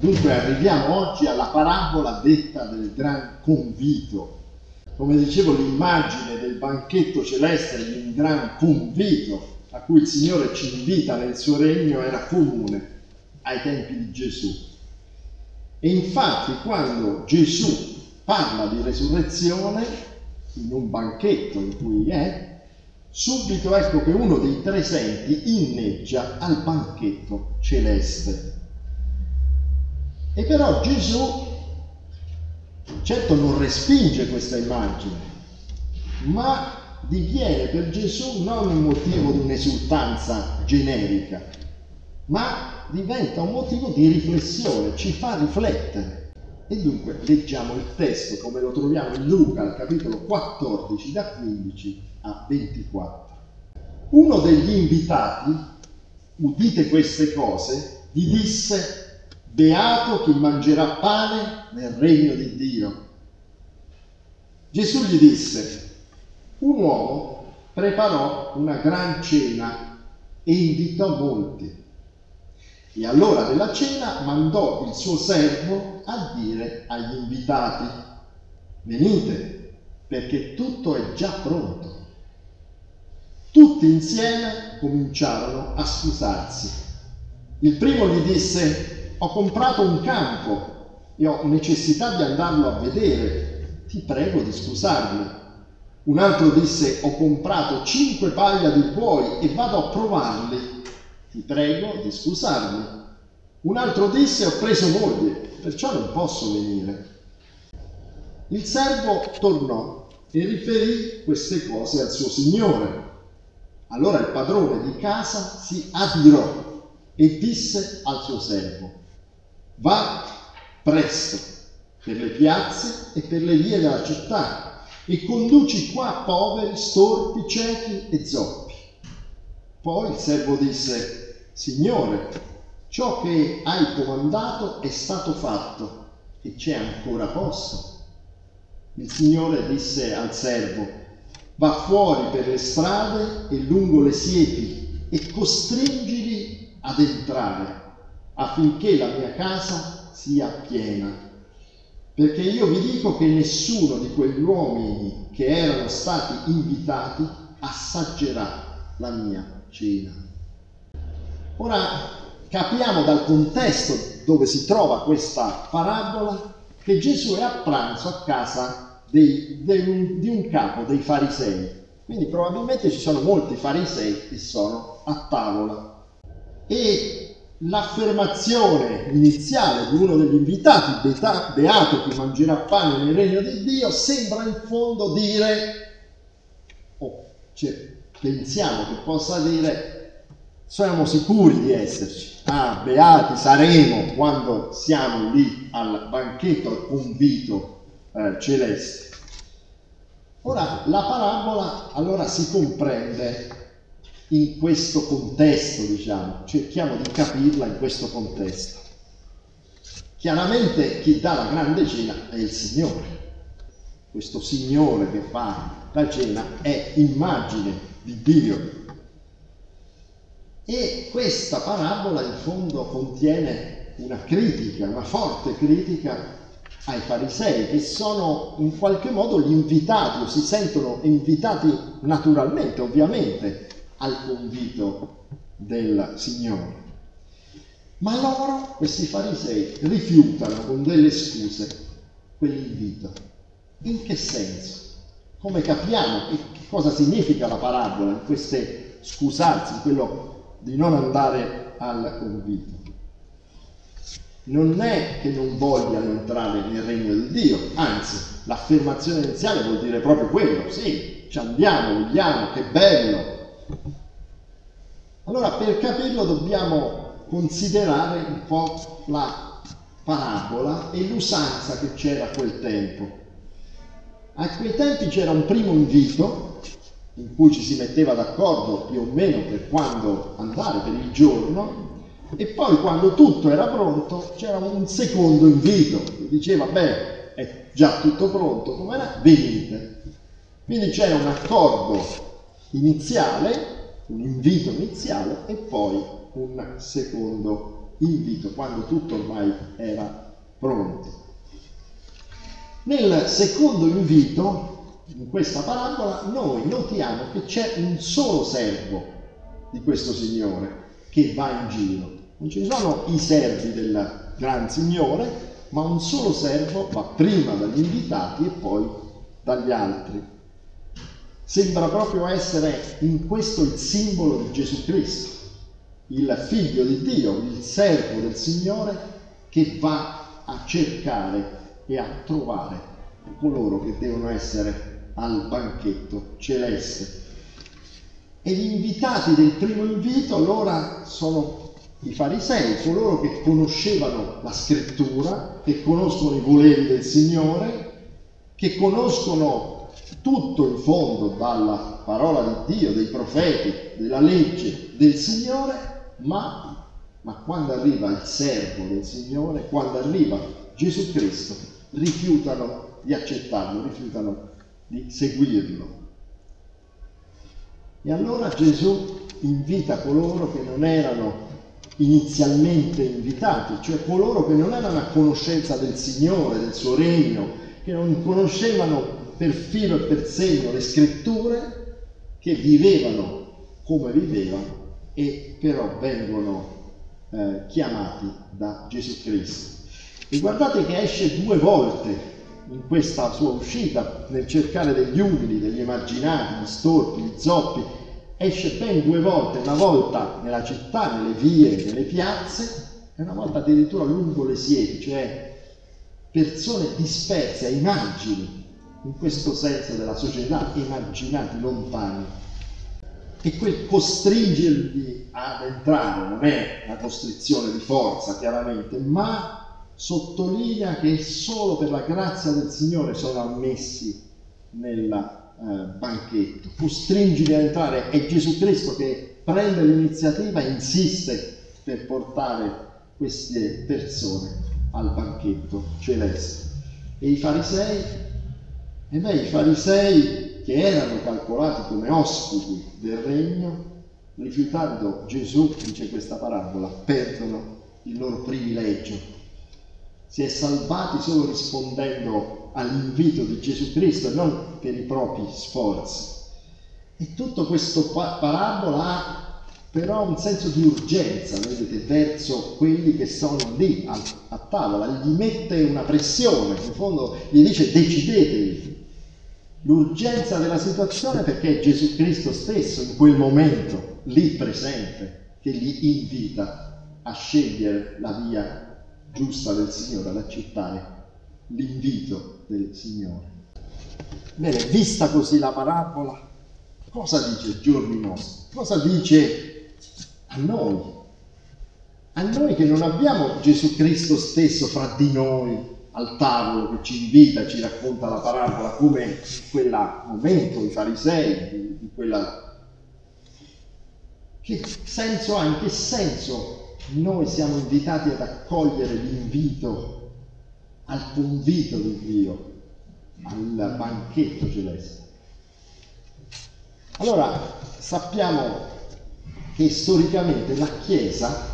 Dunque arriviamo oggi alla parabola detta del gran convito. Come dicevo, l'immagine del banchetto celeste di un gran convito a cui il Signore ci invita nel suo regno era comune ai tempi di Gesù. E infatti quando Gesù parla di resurrezione in un banchetto in cui è, subito ecco che uno dei presenti inneggia al banchetto celeste. E però Gesù certo non respinge questa immagine, ma diviene per Gesù non un motivo di un'esultanza generica, ma diventa un motivo di riflessione, ci fa riflettere. E dunque leggiamo il testo come lo troviamo in Luca al capitolo 14 da 15 a 24. Uno degli invitati, udite queste cose, gli disse, beato chi mangerà pane nel regno di Dio. Gesù gli disse, un uomo preparò una gran cena e invitò molti. E all'ora della cena mandò il suo servo a dire agli invitati, venite, perché tutto è già pronto. Tutti insieme cominciarono a scusarsi. Il primo gli disse, ho comprato un campo e ho necessità di andarlo a vedere, ti prego di scusarmi. Un altro disse, ho comprato cinque paglia di buoi e vado a provarli ti prego di scusarmi. Un altro disse, ho preso moglie, perciò non posso venire. Il servo tornò e riferì queste cose al suo signore. Allora il padrone di casa si adirò e disse al suo servo, va presto per le piazze e per le vie della città e conduci qua poveri, storpi, ciechi e zoppi poi il servo disse, Signore, ciò che hai comandato è stato fatto e c'è ancora posto. Il Signore disse al servo, va fuori per le strade e lungo le siepi e costringili ad entrare affinché la mia casa sia piena. Perché io vi dico che nessuno di quegli uomini che erano stati invitati assaggerà la mia cena. Ora capiamo dal contesto dove si trova questa parabola che Gesù è a pranzo a casa dei, dei, di un capo dei farisei. Quindi probabilmente ci sono molti farisei che sono a tavola. E l'affermazione iniziale di uno degli invitati, beato chi mangerà pane nel regno di Dio, sembra in fondo dire, oh, cioè, pensiamo che possa dire siamo sicuri di esserci. Ah, beati saremo quando siamo lì al banchetto, al convito eh, celeste. Ora, la parabola allora si comprende in questo contesto, diciamo, cerchiamo di capirla in questo contesto. Chiaramente chi dà la grande cena è il Signore. Questo Signore che fa la cena è immagine di Dio. E questa parabola in fondo contiene una critica, una forte critica ai farisei che sono in qualche modo gli invitati o si sentono invitati naturalmente, ovviamente, al convito del Signore. Ma loro, questi farisei, rifiutano con delle scuse quell'invito. In che senso? Come capiamo che cosa significa la parabola in queste scusarsi, quello di non andare al convito? Non è che non vogliano entrare nel regno di Dio, anzi, l'affermazione iniziale vuol dire proprio quello, sì, ci andiamo, vogliamo, che bello. Allora, per capirlo dobbiamo considerare un po' la parabola e l'usanza che c'era a quel tempo. A quei tempi c'era un primo invito in cui ci si metteva d'accordo più o meno per quando andare, per il giorno, e poi quando tutto era pronto c'era un secondo invito che diceva, beh, è già tutto pronto, come era? Venite. Quindi c'era un accordo iniziale, un invito iniziale e poi un secondo invito, quando tutto ormai era pronto. Nel secondo invito, in questa parabola, noi notiamo che c'è un solo servo di questo Signore che va in giro. Non ci sono i servi del Gran Signore, ma un solo servo va prima dagli invitati e poi dagli altri. Sembra proprio essere in questo il simbolo di Gesù Cristo, il figlio di Dio, il servo del Signore che va a cercare e a trovare coloro che devono essere al banchetto celeste. E gli invitati del primo invito allora sono i farisei, coloro che conoscevano la scrittura, che conoscono i voleri del Signore, che conoscono tutto in fondo dalla parola di Dio, dei profeti, della legge del Signore, ma, ma quando arriva il servo del Signore, quando arriva Gesù Cristo, rifiutano di accettarlo, rifiutano di seguirlo. E allora Gesù invita coloro che non erano inizialmente invitati, cioè coloro che non erano a conoscenza del Signore, del suo regno, che non conoscevano per filo e per segno le scritture, che vivevano come vivevano e però vengono eh, chiamati da Gesù Cristo. E guardate che esce due volte in questa sua uscita nel cercare degli umili, degli emarginati, gli storpi, gli zoppi, esce ben due volte, una volta nella città, nelle vie, nelle piazze, e una volta addirittura lungo le siepi, cioè persone disperse, a immagini, in questo senso della società, emarginati, lontani. E quel costringerli ad entrare non è una costrizione di forza, chiaramente, ma sottolinea che solo per la grazia del Signore sono ammessi nella eh, banchetto, costringili a entrare, è Gesù Cristo che prende l'iniziativa e insiste per portare queste persone al banchetto celeste. E i farisei? E beh, i farisei che erano calcolati come ospiti del regno, rifiutando Gesù, dice questa parabola, perdono il loro privilegio. Si è salvati solo rispondendo all'invito di Gesù Cristo, non per i propri sforzi. E tutto questo parabola ha però un senso di urgenza, vedete, verso quelli che sono lì a, a tavola, gli mette una pressione, in fondo gli dice decidetevi. L'urgenza della situazione perché è Gesù Cristo stesso in quel momento, lì presente, che li invita a scegliere la via giusta del Signore, ad accettare l'invito del Signore. Bene, vista così la parabola, cosa dice ai giorni nostri? Cosa dice a noi? A noi che non abbiamo Gesù Cristo stesso fra di noi al tavolo che ci invita, ci racconta la parabola come in quel momento i farisei, di, di quella... Che senso ha? In che senso noi siamo invitati ad accogliere l'invito al convito di Dio, al banchetto celeste. Allora sappiamo che storicamente la Chiesa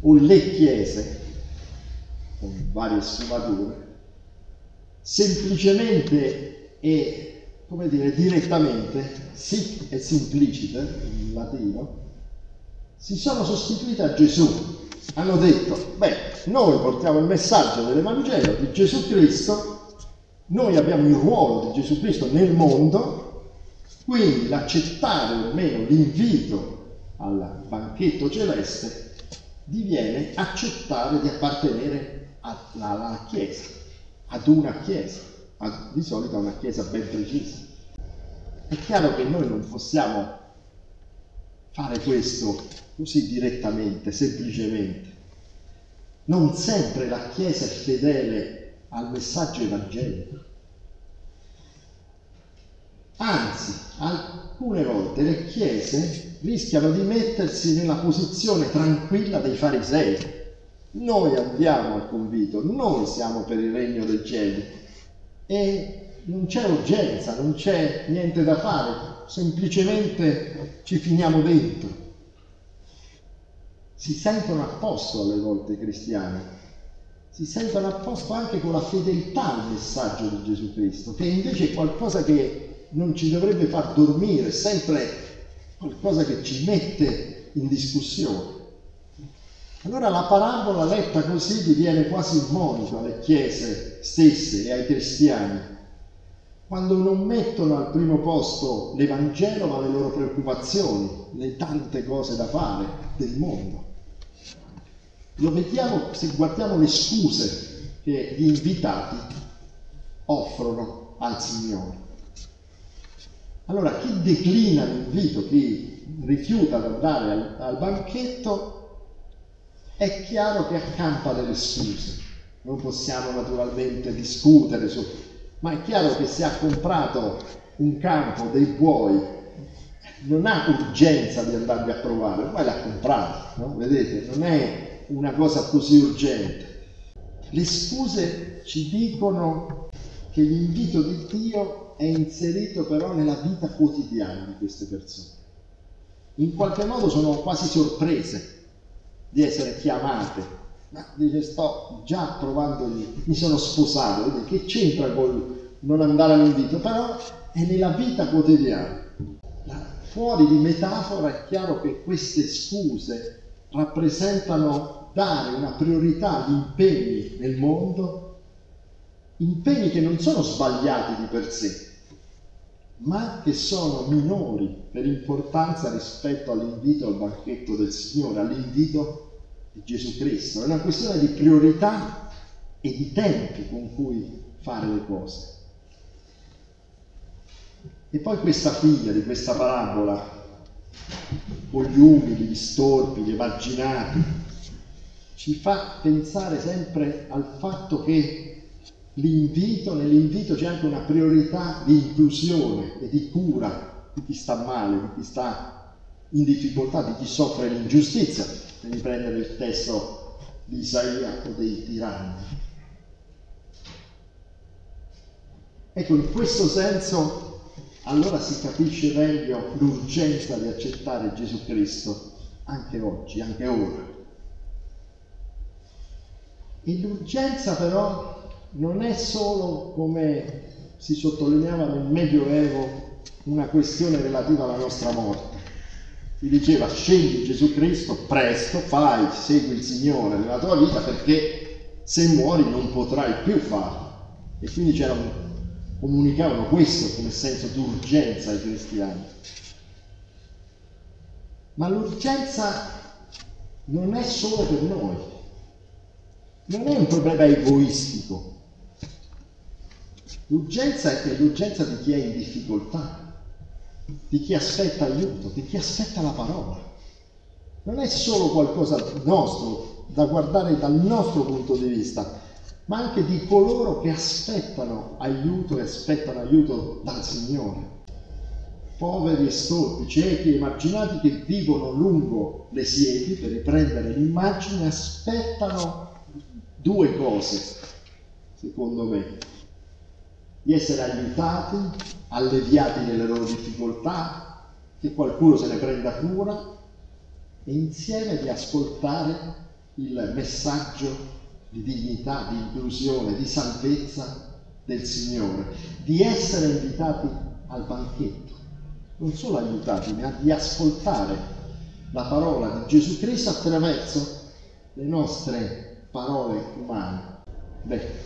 o le Chiese, con varie sfumature, semplicemente e, come dire, direttamente, sic e simplicite in latino, si sono sostituite a Gesù. Hanno detto, beh, noi portiamo il messaggio dell'Evangelo di Gesù Cristo, noi abbiamo il ruolo di Gesù Cristo nel mondo, quindi l'accettare o meno l'invito al banchetto celeste diviene accettare di appartenere alla Chiesa, ad una Chiesa, di solito a una Chiesa ben precisa. È chiaro che noi non possiamo fare questo così direttamente, semplicemente. Non sempre la Chiesa è fedele al messaggio evangelico. Anzi, alcune volte le chiese rischiano di mettersi nella posizione tranquilla dei farisei. Noi andiamo al convito, noi siamo per il regno del cielo e non c'è urgenza, non c'è niente da fare, semplicemente ci finiamo dentro si sentono a posto alle volte i cristiani, si sentono a posto anche con la fedeltà al messaggio di Gesù Cristo, che invece è qualcosa che non ci dovrebbe far dormire, sempre qualcosa che ci mette in discussione. Allora la parabola letta così diviene quasi un monito alle chiese stesse e ai cristiani, quando non mettono al primo posto l'Evangelo ma le loro preoccupazioni, le tante cose da fare del mondo. Lo vediamo se guardiamo le scuse che gli invitati offrono al Signore. Allora chi declina l'invito, chi rifiuta di andare al, al banchetto, è chiaro che accampa delle scuse. Non possiamo naturalmente discutere su, ma è chiaro che se ha comprato un campo dei buoi non ha urgenza di andarli a provare, ormai l'ha comprato, no? vedete, non è una cosa così urgente. Le scuse ci dicono che l'invito di Dio è inserito però nella vita quotidiana di queste persone. In qualche modo sono quasi sorprese di essere chiamate. Ma dice, sto già provando, mi sono sposato, vedi, che c'entra col non andare all'invito? Però è nella vita quotidiana. Fuori di metafora è chiaro che queste scuse rappresentano dare una priorità agli impegni nel mondo, impegni che non sono sbagliati di per sé, ma che sono minori per importanza rispetto all'invito al banchetto del Signore, all'invito di Gesù Cristo. È una questione di priorità e di tempi con cui fare le cose. E poi questa figlia di questa parabola, con gli umili, gli storpi, gli emarginati, ci fa pensare sempre al fatto che l'invito, nell'invito c'è anche una priorità di inclusione e di cura di chi sta male, di chi sta in difficoltà, di chi soffre l'ingiustizia, per riprendere il testo di Isaia o dei tiranni. Ecco, in questo senso allora si capisce meglio l'urgenza di accettare Gesù Cristo anche oggi, anche ora. E l'urgenza però non è solo, come si sottolineava nel Medioevo, una questione relativa alla nostra morte. Si diceva scendi Gesù Cristo presto, fai, segui il Signore nella tua vita perché se muori non potrai più farlo. E quindi comunicavano questo come senso d'urgenza ai cristiani. Ma l'urgenza non è solo per noi, non è un problema egoistico. L'urgenza è l'urgenza di chi è in difficoltà, di chi aspetta aiuto, di chi aspetta la parola. Non è solo qualcosa nostro, da guardare dal nostro punto di vista, ma anche di coloro che aspettano aiuto e aspettano aiuto dal Signore. Poveri e storpi, ciechi e emarginati che vivono lungo le siepi, per riprendere l'immagine, aspettano due cose, secondo me, di essere aiutati, alleviati nelle loro difficoltà, che qualcuno se ne prenda cura e insieme di ascoltare il messaggio di dignità, di inclusione, di salvezza del Signore, di essere invitati al banchetto, non solo aiutati, ma di ascoltare la parola di Gesù Cristo attraverso le nostre parole umane. Beh,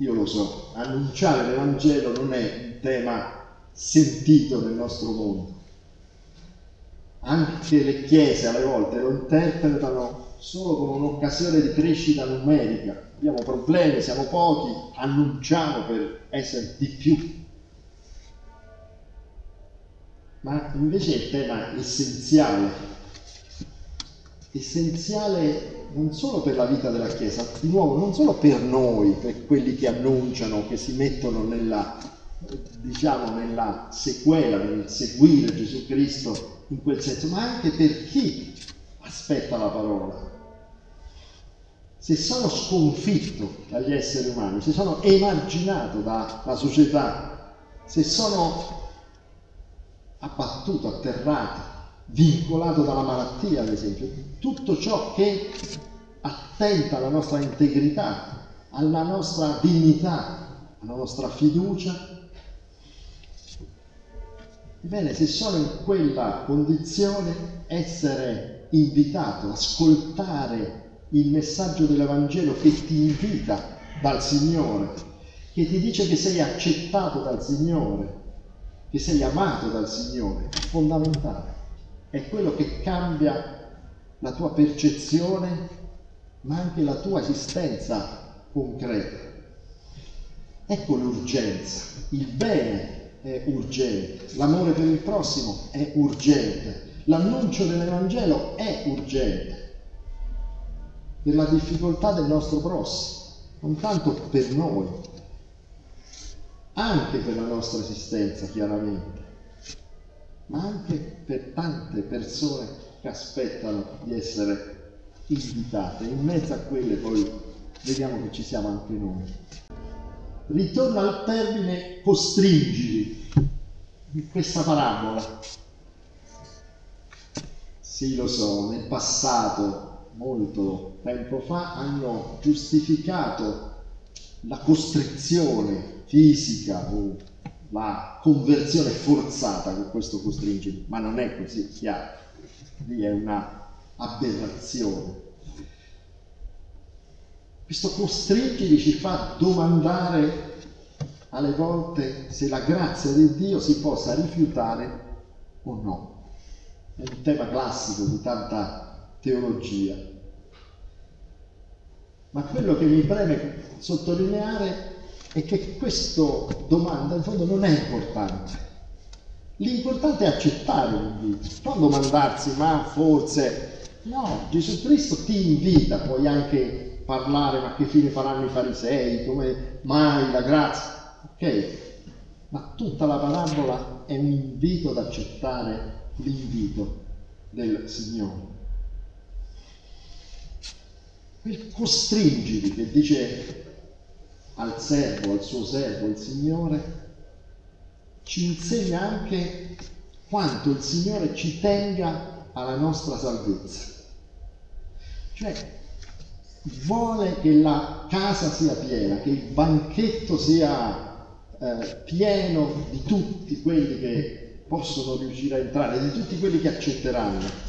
io lo so, annunciare l'Evangelo non è un tema sentito nel nostro mondo. Anche le chiese alle volte lo interpretano solo come un'occasione di crescita numerica. Abbiamo problemi, siamo pochi, annunciamo per essere di più. Ma invece il tema essenziale, essenziale non solo per la vita della Chiesa, di nuovo non solo per noi, per quelli che annunciano, che si mettono nella, diciamo, nella sequela, nel seguire Gesù Cristo in quel senso, ma anche per chi aspetta la parola. Se sono sconfitto dagli esseri umani, se sono emarginato dalla società, se sono abbattuto, atterrato vincolato dalla malattia, ad esempio, tutto ciò che attenta alla nostra integrità, alla nostra dignità, alla nostra fiducia. Ebbene, se sono in quella condizione, essere invitato, ascoltare il messaggio dell'Evangelo che ti invita dal Signore, che ti dice che sei accettato dal Signore, che sei amato dal Signore, è fondamentale. È quello che cambia la tua percezione, ma anche la tua esistenza concreta. Ecco l'urgenza. Il bene è urgente, l'amore per il prossimo è urgente, l'annuncio dell'Evangelo è urgente per la difficoltà del nostro prossimo, non tanto per noi, anche per la nostra esistenza chiaramente, ma anche per tante persone che aspettano di essere invitate. In mezzo a quelle poi vediamo che ci siamo anche noi. Ritorno al termine costringili di questa parabola. Sì, lo so, nel passato, molto tempo fa, hanno giustificato la costrizione fisica o la conversione forzata con questo costringere, ma non è così chiaro, lì è una aberrazione. Questo costringere ci fa domandare alle volte se la grazia di Dio si possa rifiutare o no. È un tema classico di tanta teologia. Ma quello che mi preme sottolineare è che questa domanda in fondo non è importante. L'importante è accettare l'invito, non domandarsi ma forse no, Gesù Cristo ti invita, puoi anche parlare ma che fine faranno i farisei, come mai la grazia, ok, ma tutta la parabola è un invito ad accettare l'invito del Signore. Quel costringili che dice al servo, al suo servo, il Signore, ci insegna anche quanto il Signore ci tenga alla nostra salvezza. Cioè, vuole che la casa sia piena, che il banchetto sia eh, pieno di tutti quelli che possono riuscire a entrare, di tutti quelli che accetteranno.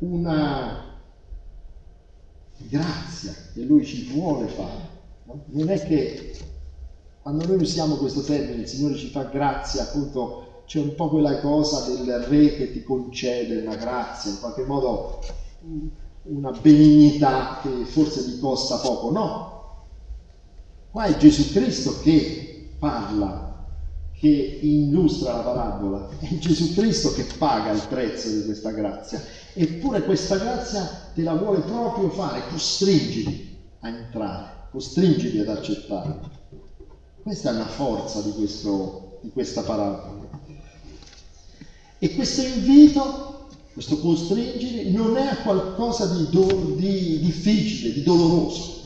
Una grazia che Lui ci vuole fare non è che quando noi usiamo questo termine, il Signore ci fa grazia, appunto c'è un po' quella cosa del re che ti concede una grazia, in qualche modo una benignità che forse ti costa poco. No, qua è Gesù Cristo che parla, che illustra la parabola, è Gesù Cristo che paga il prezzo di questa grazia. Eppure questa grazia te la vuole proprio fare, costringiti a entrare costringiti ad accettare. Questa è una forza di, questo, di questa parabola. E questo invito, questo costringere, non è a qualcosa di, do, di difficile, di doloroso.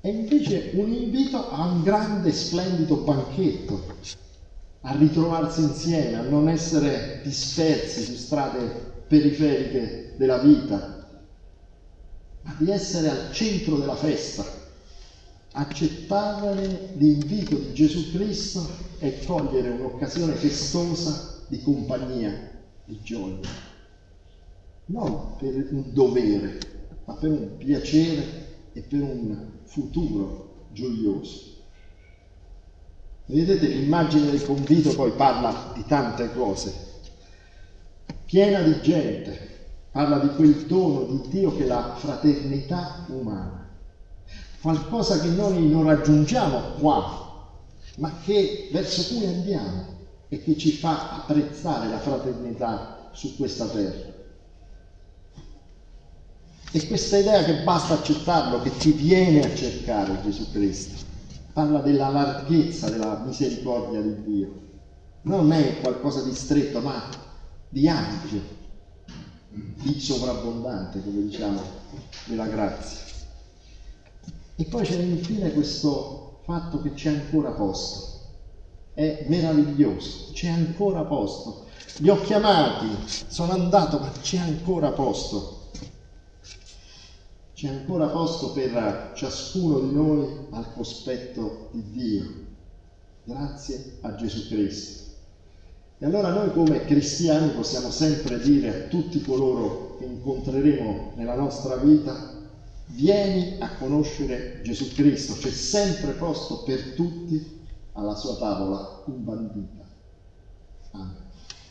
È invece un invito a un grande, splendido banchetto, a ritrovarsi insieme, a non essere dispersi su strade periferiche della vita, di essere al centro della festa, accettare l'invito di Gesù Cristo e cogliere un'occasione festosa di compagnia, di gioia. Non per un dovere, ma per un piacere e per un futuro gioioso. Vedete, l'immagine del convito poi parla di tante cose, piena di gente, parla di quel dono di Dio che è la fraternità umana, qualcosa che noi non raggiungiamo qua, ma che verso cui andiamo e che ci fa apprezzare la fraternità su questa terra. E questa idea che basta accettarlo, che ti viene a cercare Gesù Cristo, parla della larghezza della misericordia di Dio. Non è qualcosa di stretto, ma di ampio, di sovrabbondante, come diciamo, della grazia. E poi c'è infine questo fatto che c'è ancora posto. È meraviglioso, c'è ancora posto. li ho chiamati, sono andato, ma c'è ancora posto. C'è ancora posto per ciascuno di noi al cospetto di Dio. Grazie a Gesù Cristo. E allora noi come cristiani possiamo sempre dire a tutti coloro che incontreremo nella nostra vita, vieni a conoscere Gesù Cristo, c'è sempre posto per tutti alla sua tavola imbandita. Amen.